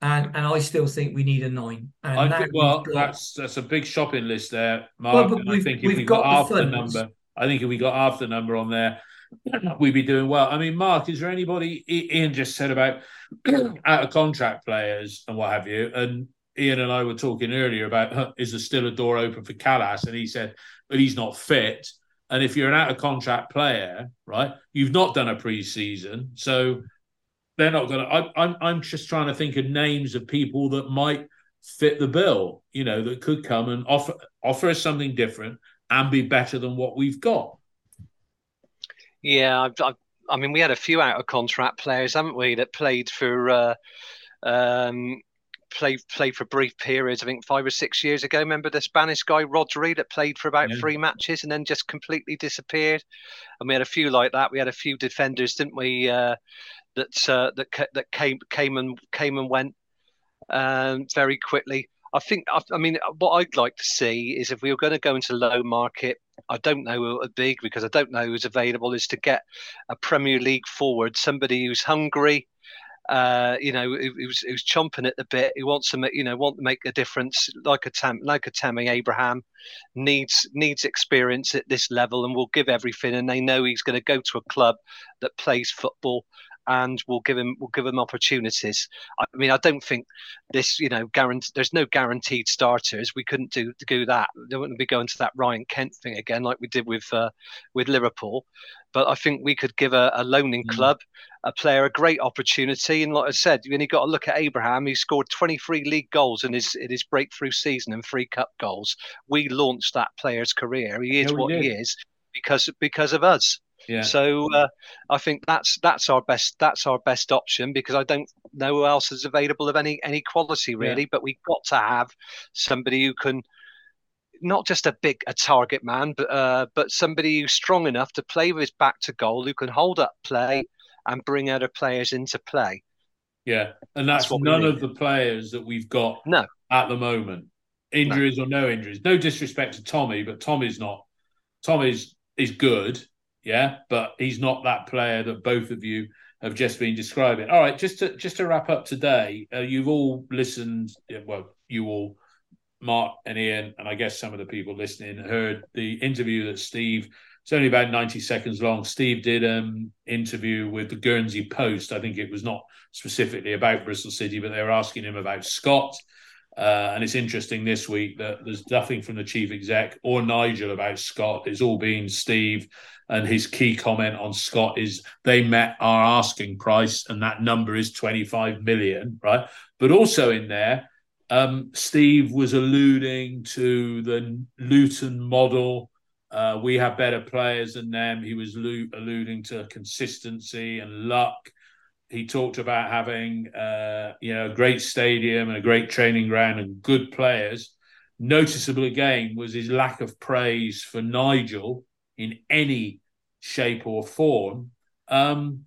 and and I still think we need a nine. And I that think, well, got- that's that's a big shopping list there, Mark. Well, I think if we got, got the half the funds. number, I think if we got half the number on there, we'd be doing well. I mean, Mark, is there anybody? Ian just said about out of contract players and what have you, and Ian and I were talking earlier about huh, is there still a door open for Kalas, and he said, but he's not fit. And if you're an out of contract player, right, you've not done a pre-season, so they're not going to. I'm I'm just trying to think of names of people that might fit the bill. You know, that could come and offer offer us something different and be better than what we've got. Yeah, I've, I've, I mean, we had a few out of contract players, haven't we, that played for uh, um, played played for brief periods. I think five or six years ago. Remember the Spanish guy Rodri that played for about Yeah. three matches and then just completely disappeared. And we had a few like that. We had a few defenders, didn't we? Uh, that uh, that that came came and came and went um, very quickly. I think. I, mean, what I'd like to see is if we were going to go into low market. I don't know who it would be because I don't know who's available. Is to get a Premier League forward, somebody who's hungry, uh, you know, who- who's who's chomping at the bit, He wants to make, you know, want to make a difference, like a Tam, like a Tammy Abraham, needs needs experience at this level and will give everything, and they know he's going to go to a club that plays football and we'll give him we'll give him opportunities. I mean, I don't think this, you know, guarantee. There's no guaranteed starters. We couldn't do do that. They wouldn't be going to that Ryan Kent thing again, like we did with uh, with Liverpool. But I think we could give a, a loaning Mm. club a player a great opportunity. And like I said, you only got to look at Abraham. He scored 23 league goals in his in his breakthrough season and three cup goals. We launched that player's career. He is Yeah, what he is because because of us. Yeah. So uh, I think that's that's our best that's our best option because I don't know who else is available of any any quality really. But we've got to have somebody who can not just a big a target man, but uh, but somebody who's strong enough to play with his back to goal, who can hold up play and bring other players into play. Yeah, and that's, That's none of the players that we've got No. at the moment. injuries no. or no injuries. No disrespect to Tommy, but Tommy's not. Tommy's is good, yeah, but he's not that player that both of you have just been describing. All right, just to just to wrap up today, uh, you've all listened. Well, you all, Mark and Ian, and I guess some of the people listening heard the interview that Steve. It's only about ninety seconds long. Steve did an um, interview with the Guernsey Post. I think it was not specifically about Bristol City, but they were asking him about Scott. Uh, and it's interesting this week that there's nothing from the chief exec or Nigel about Scott. It's all been Steve. And his key comment on Scott is they met our asking price, and that number is 25 million, right? But also in there, um, Steve was alluding to the Luton model. Uh, we have better players than them. He was alluding to consistency and luck he talked about having uh, you know a great stadium and a great training ground and good players. Noticeable again was his lack of praise for Nigel in any shape or form. Um,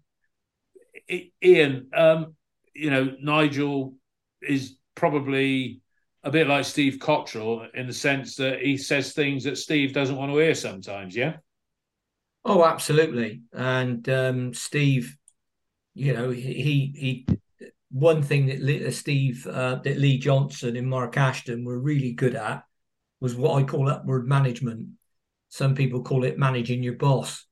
Ian, um, you know Nigel is probably a bit like Steve Cotterill in the sense that he says things that Steve doesn't want to hear sometimes. Yeah. Oh, absolutely. And um, Steve you know, he he one thing that uh, Steve uh, that Lee Johnson and Mark Ashton were really good at was what I call upward management. Some people call it managing your boss,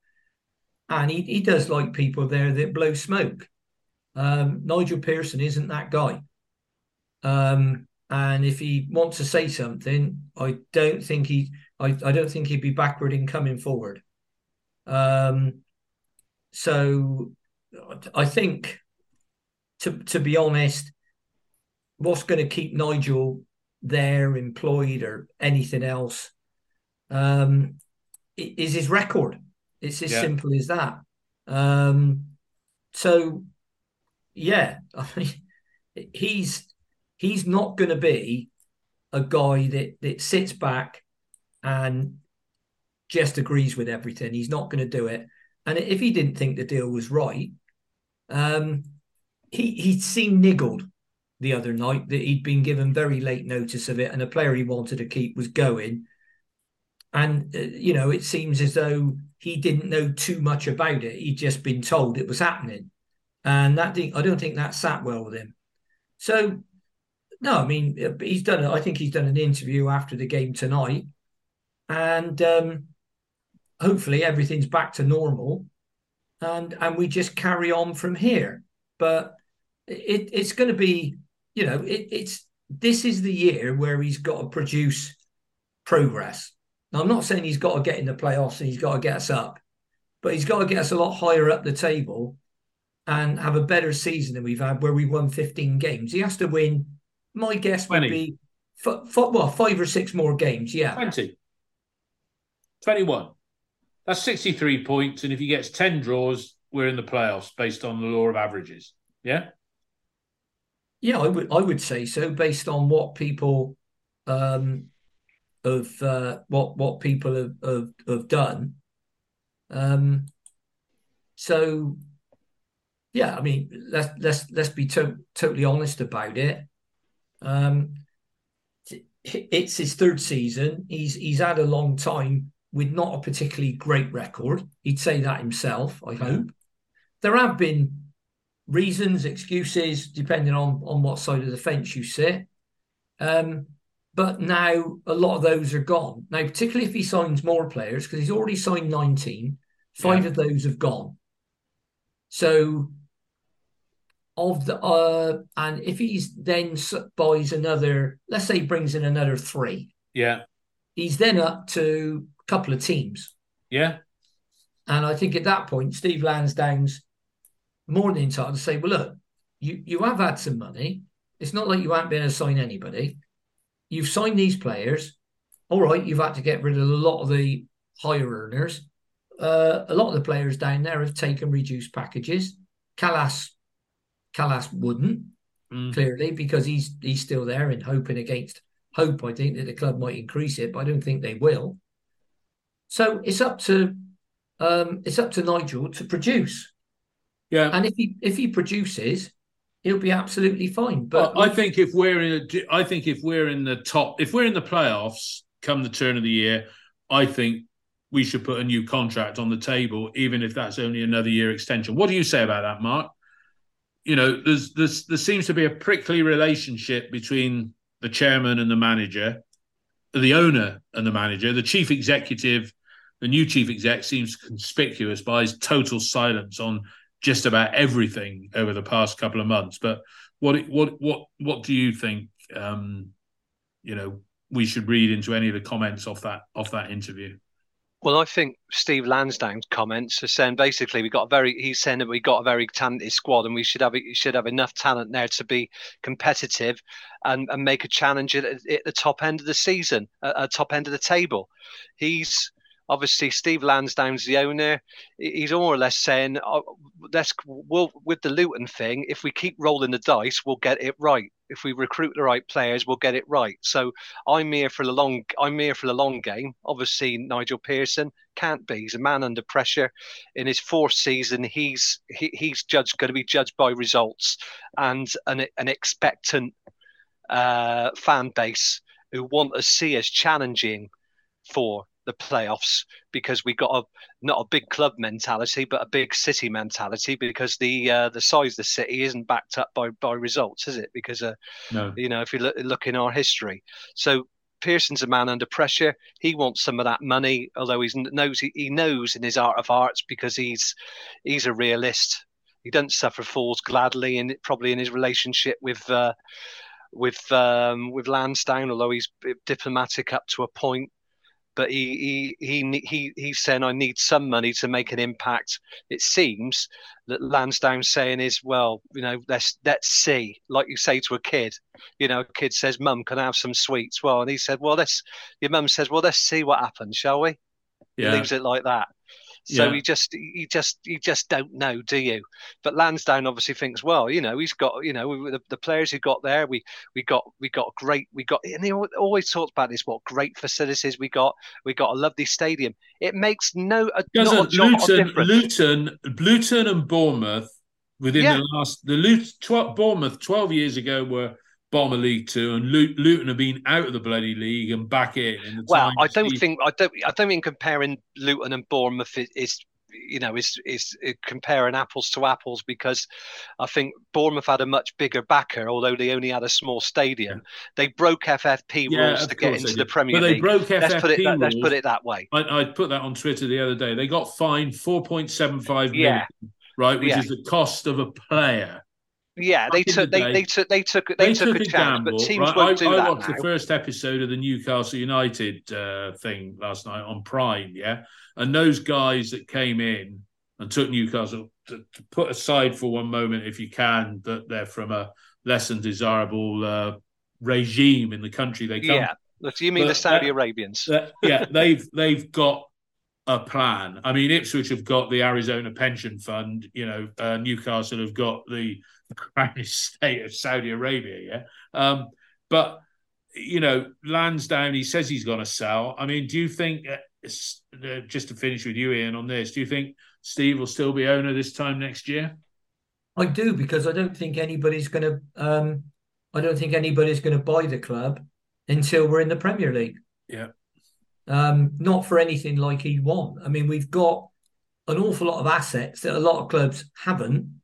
and he he does like people there that blow smoke. Um, Nigel Pearson isn't that guy. Um, and if he wants to say something, I don't think he I, I don't think he'd be backward in coming forward. Um, so I think, to to be honest, what's going to keep Nigel there, employed, or anything else, um, is his record. It's as yeah. simple as that. Um, so, yeah, I mean, he's he's not going to be a guy that that sits back and just agrees with everything. He's not going to do it. And if he didn't think the deal was right, um, he he seemed niggled the other night that he'd been given very late notice of it, and a player he wanted to keep was going. And uh, you know, it seems as though he didn't know too much about it. He'd just been told it was happening, and that I don't think that sat well with him. So, no, I mean, uh, he's done. I think he's done an interview after the game tonight, and um, hopefully everything's back to normal and and we just carry on from here. But it, it's going to be you know it, it's this is the year where he's got to produce progress. Now i'm not saying he's got to get in the playoffs and he's got to get us up but he's got to get us a lot higher up the table and have a better season than we've had where we won 15 games. He has to win my guess 20. would be f- f- well five or six more games yeah. 20 21 that's 63 points. And if he gets 10 draws, we're in the playoffs based on the law of averages. Yeah. Yeah, I would I would say so based on what people um of uh, what what people have, have, have done. Um so yeah, I mean let's let's let's be to- totally honest about it. Um it's his third season. He's he's had a long time with not a particularly great record. He'd say that himself, I hope. There have been reasons, excuses, depending on, on what side of the fence you sit. Um, but now a lot of those are gone. Now, particularly if he signs more players, because he's already signed 19, five yeah. of those have gone. So of the uh and if he's then buys another let's say brings in another three yeah he's then up to couple of teams. Yeah. And I think at that point, Steve Lansdown's more than entitled to say, well, look, you, you have had some money. It's not like you haven't been able to sign anybody. You've signed these players. All right, you've had to get rid of a lot of the higher earners. Uh, a lot of the players down there have taken reduced packages. Kalas, Kalas wouldn't mm. clearly because he's he's still there and hoping against hope. I think that the club might increase it, but I don't think they will. So it's up to um, it's up to Nigel to produce. Yeah. And if he if he produces, he'll be absolutely fine. But well, I think if we're in, a, I think if we're in the top, if we're in the playoffs come the turn of the year, I think we should put a new contract on the table, even if that's only another year extension. What do you say about that, Mark? You know, there's, there's there seems to be a prickly relationship between the chairman and the manager, the owner and the manager, the chief executive. The new chief exec seems conspicuous by his total silence on just about everything over the past couple of months. But what what what what do you think? Um, you know, we should read into any of the comments off that off that interview. Well, I think Steve Lansdown's comments are saying basically we got a very he's saying that we got a very talented squad and we should have should have enough talent there to be competitive and, and make a challenge at, at the top end of the season, at, at top end of the table. He's obviously Steve Lansdown's the owner. He's more or less saying, oh, "Let's we'll, with the Luton thing. If we keep rolling the dice, we'll get it right. If we recruit the right players, we'll get it right." So I'm here for the long. I'm here for the long game. Obviously, Nigel Pearson can't be. He's a man under pressure. In his fourth season, he's he, he's judged going to be judged by results and an an expectant uh, fan base who want to see us challenging for the playoffs because we got a not a big club mentality but a big city mentality because the uh, the size of the city isn't backed up by by results is it because uh, no. you know if you look, look in our history so Pearson's a man under pressure. He wants some of that money, although he knows he, he knows in his art of arts because he's he's a realist. He doesn't suffer fools gladly, and probably in his relationship with uh, with um, with Lansdown, although he's diplomatic up to a point but he he he he he's saying I need some money to make an impact. It seems that Lansdown saying is well, you know, let's let's see, like you say to a kid, you know, a kid says, "Mum, can I have some sweets?" Well, and he said, "Well, let's." Your mum says, "Well, let's see what happens, shall we?" Yeah. He leaves it like that. So yeah. you just you just you just don't know, do you? But Lansdown obviously thinks, well, you know, he's got you know the, the players he got there. We we got we got great. We got and he always talks about this. What great facilities we got. We got a lovely stadium. It makes no uh, a, not a Luton, Luton, Luton, and Bournemouth within yeah. the last the Luton, 12, Bournemouth twelve years ago were bottom of League Two, and Luton have been out of the bloody league and back in. in well, I don't think I don't I don't mean comparing Luton and Bournemouth is, you know is, is uh, comparing apples to apples because I think Bournemouth had a much bigger backer, although they only had a small stadium. Yeah. They broke FFP yeah, rules to get into the Premier but League. But they broke let's FFP put it, rules. Let's put it that way. I, I, put that on Twitter the other day. They got fined four point seven five million, yeah. right, which is the cost of a player. Yeah, they took, the they, they, took they took they, they took, took, a, a chance, gamble, but teams right? won't I, do I that. I watched now. the first episode of the Newcastle United uh, thing last night on Prime, yeah, and those guys that came in and took Newcastle to, to put aside for one moment, if you can, that they're from a less than desirable uh, regime in the country they come. Yeah, look, you mean but, the Saudi uh, Arabians? yeah, they've they've got a plan. I mean, Ipswich have got the Arizona Pension Fund. You know, uh, Newcastle have got the crown state of Saudi Arabia. Yeah, um, but you know, Lansdown, He says he's going to sell. I mean, do you think? Uh, uh, just to finish with you, Ian, on this, do you think Steve will still be owner this time next year? I do because I don't think anybody's going to. Um, I don't think anybody's going to buy the club until we're in the Premier League. Yeah. Um, not for anything like he want. I mean, we've got an awful lot of assets that a lot of clubs haven't.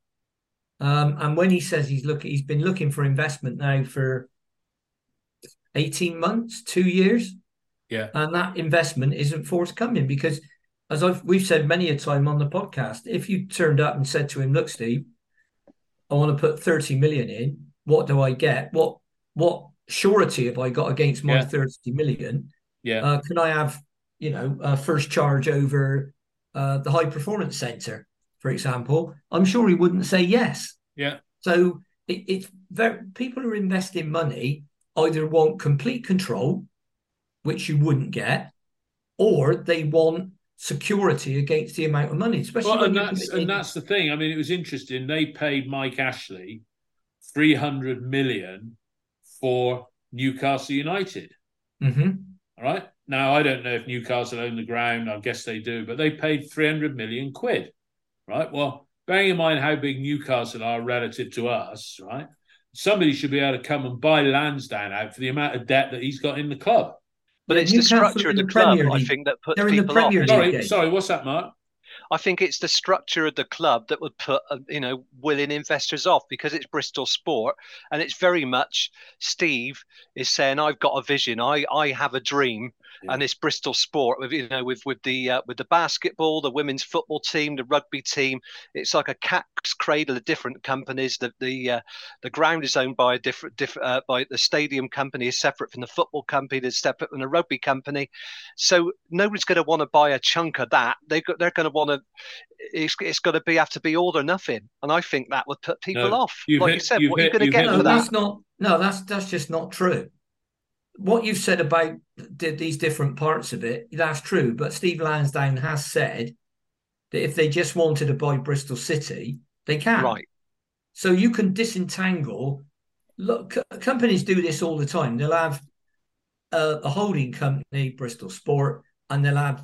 Um, and when he says he's looking, he's been looking for investment now for 18 months, two years. Yeah. And that investment isn't forthcoming because, as I've, we've said many a time on the podcast, if you turned up and said to him, look, Steve, I want to put 30 million in, what do I get? What, what surety have I got against my yeah. 30 million? Yeah. Uh, can I have, you know, a first charge over uh, the high performance center? for example, I'm sure he wouldn't say yes. Yeah. So it, it's very people who are investing money either want complete control, which you wouldn't get, or they want security against the amount of money. Especially well, and that's and that's the thing. I mean, it was interesting. They paid Mike Ashley three hundred million for Newcastle United. Mm-hmm. All right. Now I don't know if Newcastle own the ground. I guess they do, but they paid three hundred million quid right? Well, bearing in mind how big Newcastle are relative to us, right? Somebody should be able to come and buy Lansdown out for the amount of debt that he's got in the club. But it's Newcastle the structure of the, the club, Premier I League. think, that puts They're in the people Premier off. League. Sorry, sorry, what's that, Mark? I think it's the structure of the club that would put uh, you know willing investors off because it's Bristol Sport and it's very much Steve is saying I've got a vision. I I have a dream and it's Bristol Sport with you know with with the uh, with the basketball the women's football team the rugby team. It's like a cat's cradle of different companies. The the uh, the ground is owned by a different different uh, by the stadium company is separate from the football company that's separate from the rugby company. So nobody's going to want to buy a chunk of that. They they're going to want to it's, it's got to be have to be all or nothing. And I think that would put people No, off. Like hit- you said you've what are you hit- going to get hit No, for that's that? Not. No, that's that's just not true. What you've said about th- these different parts of it, that's true. But Steve Lansdown has said that if they just wanted to buy Bristol City, they can. right So you can disentangle. Look, co- companies do this all the time. They'll have a, a holding company, Bristol Sport, and they'll have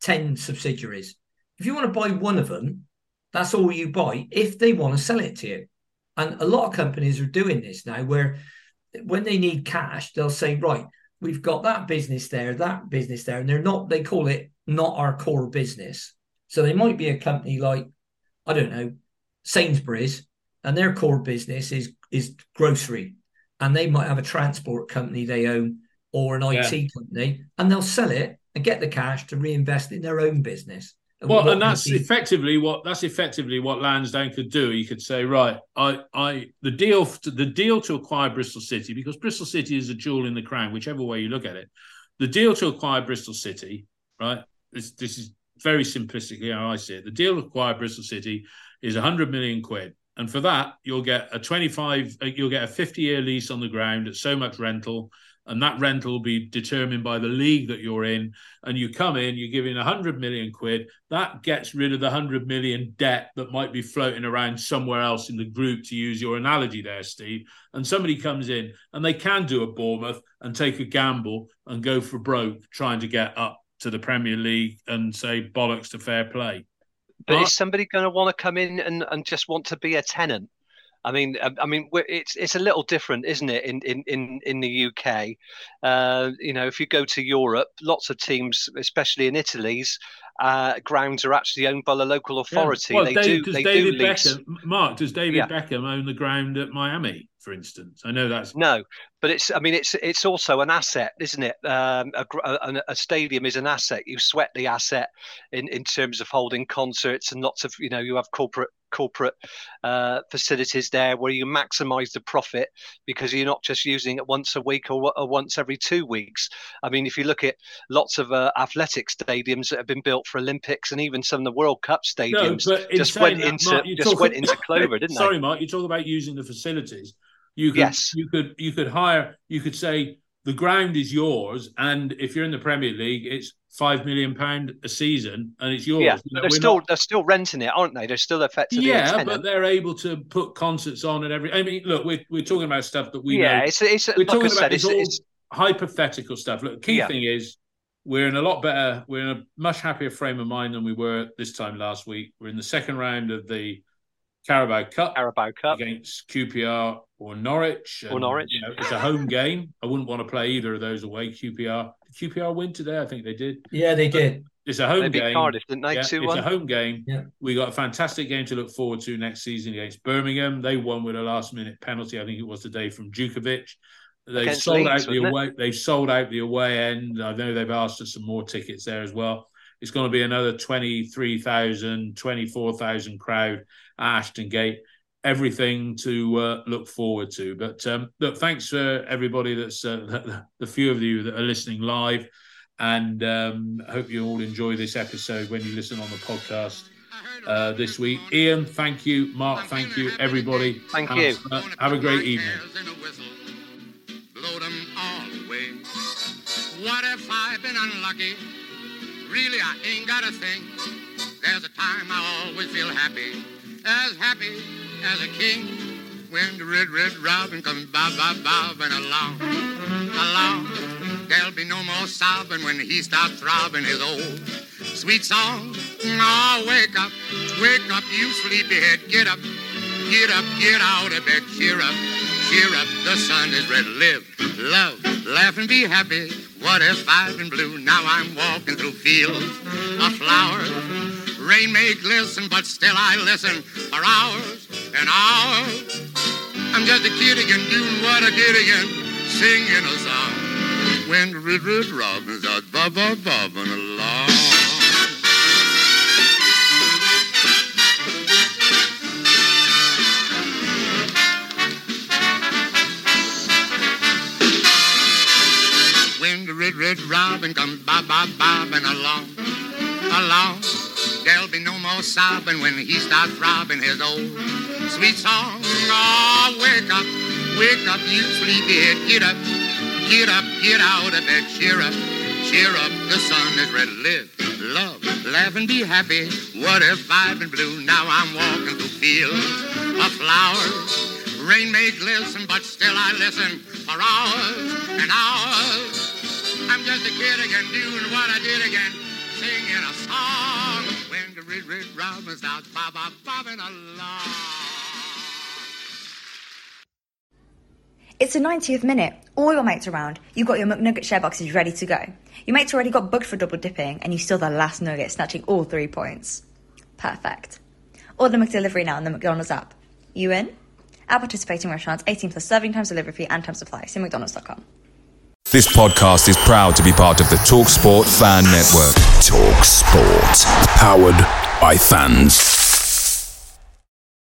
ten subsidiaries. If you want to buy one of them, that's all you buy. If they want to sell it to you, and a lot of companies are doing this now, where when they need cash, they'll say, right, we've got that business there, that business there, and they're not. They call it not our core business. So they might be a company like, I don't know, Sainsbury's, and their core business is is grocery, and they might have a transport company they own or an IT Yeah. company, and they'll sell it and get the cash to reinvest in their own business. Well, and that's be- effectively what that's effectively what Lansdown could do. He could say, right, I, I, the deal, the deal to acquire Bristol City because Bristol City is a jewel in the crown, whichever way you look at it. The deal to acquire Bristol City, right? This, this is very simplistically how I see it. The deal to acquire Bristol City is 100 million quid, and for that you'll get a 25, uh, you'll get a 50 year lease on the ground at so much rental. And that rental will be determined by the league that you're in. And you come in, you're giving 100 million quid. That gets rid of the 100 million debt that might be floating around somewhere else in the group, to use your analogy there, Steve. And somebody comes in and they can do a Bournemouth and take a gamble and go for broke trying to get up to the Premier League and say bollocks to fair play. But But- is somebody going to want to come in and, and just want to be a tenant? I mean, I, I mean, it's it's a little different, isn't it? In in in in the UK, uh, you know, if you go to Europe, lots of teams, especially in Italy's uh, grounds, are actually owned by the local authority. Well, they do does they David do. Beckham, Mark, does David Yeah. Beckham own the ground at Miami, for instance? I know that's No, but it's. I mean, it's it's also an asset, isn't it? Um, a, a, a stadium is an asset. You sweat the asset in, in terms of holding concerts and lots of. You know, you have corporate corporate uh, facilities there where you maximise the profit because you're not just using it once a week or, or once every two weeks. I mean, if you look at lots of uh, athletic stadiums that have been built for Olympics and even some of the World Cup stadiums in just went that, into Mark, just went into clover, didn't they? Sorry, Mark. You talk about using the facilities. You could, Yes. you could, you could hire. You could say the ground is yours, and if you're in the Premier League, it's five million pound a season, and it's yours. Yeah, they're we're still not- they're still renting it, aren't they? They're still effectively yeah, but they're able to put concerts on and every. I mean, look, we're we're talking about stuff that we yeah, know. it's it's we're like talking I about said, it's it's, all it's hypothetical stuff. Look, the key Yeah. thing is we're in a lot better. We're in a much happier frame of mind than we were this time last week. We're in the second round of the Carabao Cup Carabao Cup. against QPR or Norwich. Or Norwich. You know, it's a home game. I wouldn't want to play either of those away. QPR. Did QPR win today? I think they did. yeah, they did. It's a home They game. Cardiff, didn't they? Yeah, it's a home game. Yeah. We got a fantastic game to look forward to next season against Birmingham. They won with a last minute penalty. I think it was today from Djukovic. They Against sold Leeds, out the wasn't it? away. They sold out the away end. I know they've asked for some more tickets there as well. It's going to be another 23,000, 24,000 crowd at Ashton Gate. Everything to uh, look forward to. But um, look, thanks for everybody that's uh, the, the few of you that are listening live. And um, I hope you all enjoy this episode when you listen on the podcast uh, this week. Ian, thank you. Mark, thank you. Everybody, Thank have, you. uh, have a great evening. Blow them all away. What if I've been unlucky? Really, I ain't got a thing. There's a time I always feel happy, as happy as a king. When the red, red robin comes bob, bob, bobbing along, along. There'll be no more sobbing when he starts throbbing his old sweet song. Oh, wake up, wake up, you sleepyhead. Get up, get up, get out of bed. Cheer up, cheer up. The sun is red. Live, love, laugh, and be happy. What if I've been blue? Now I'm walking through fields of flowers. Rain may glisten, but still I listen for hours and hours. I'm just a kid again, doing what I did again, singing a song. When the red, red robin's out, bob, bob, bobbing along. When the red, red robin comes bob, bob, bobbing along, along. There'll be no more sobbing when he starts throbbing his old sweet song. Oh, wake up, wake up, you sleepyhead. Get up, get up, get out of bed. Cheer up, cheer up. The sun is red. Live, love, laugh, and be happy. What if I've been blue? Now I'm walking through fields of flowers. Rain may glisten, but still I listen for hours and hours. I'm just a kid again, doing what I did again, singing a song. When the red, red robin starts bob, bob, bobbing along. It's the 90th minute. All your mates around. You've got your McNugget share boxes ready to go. Your mates already got booked for double dipping, and you still the last nugget, snatching all three points. Perfect. Order McDelivery now on the McDonald's app. You in? At participating restaurants, 18 plus serving times, delivery fee, and time supply. See McDonald's.com. This podcast is proud to be part of the TalkSport Fan Network. Talk Sport. Powered by fans.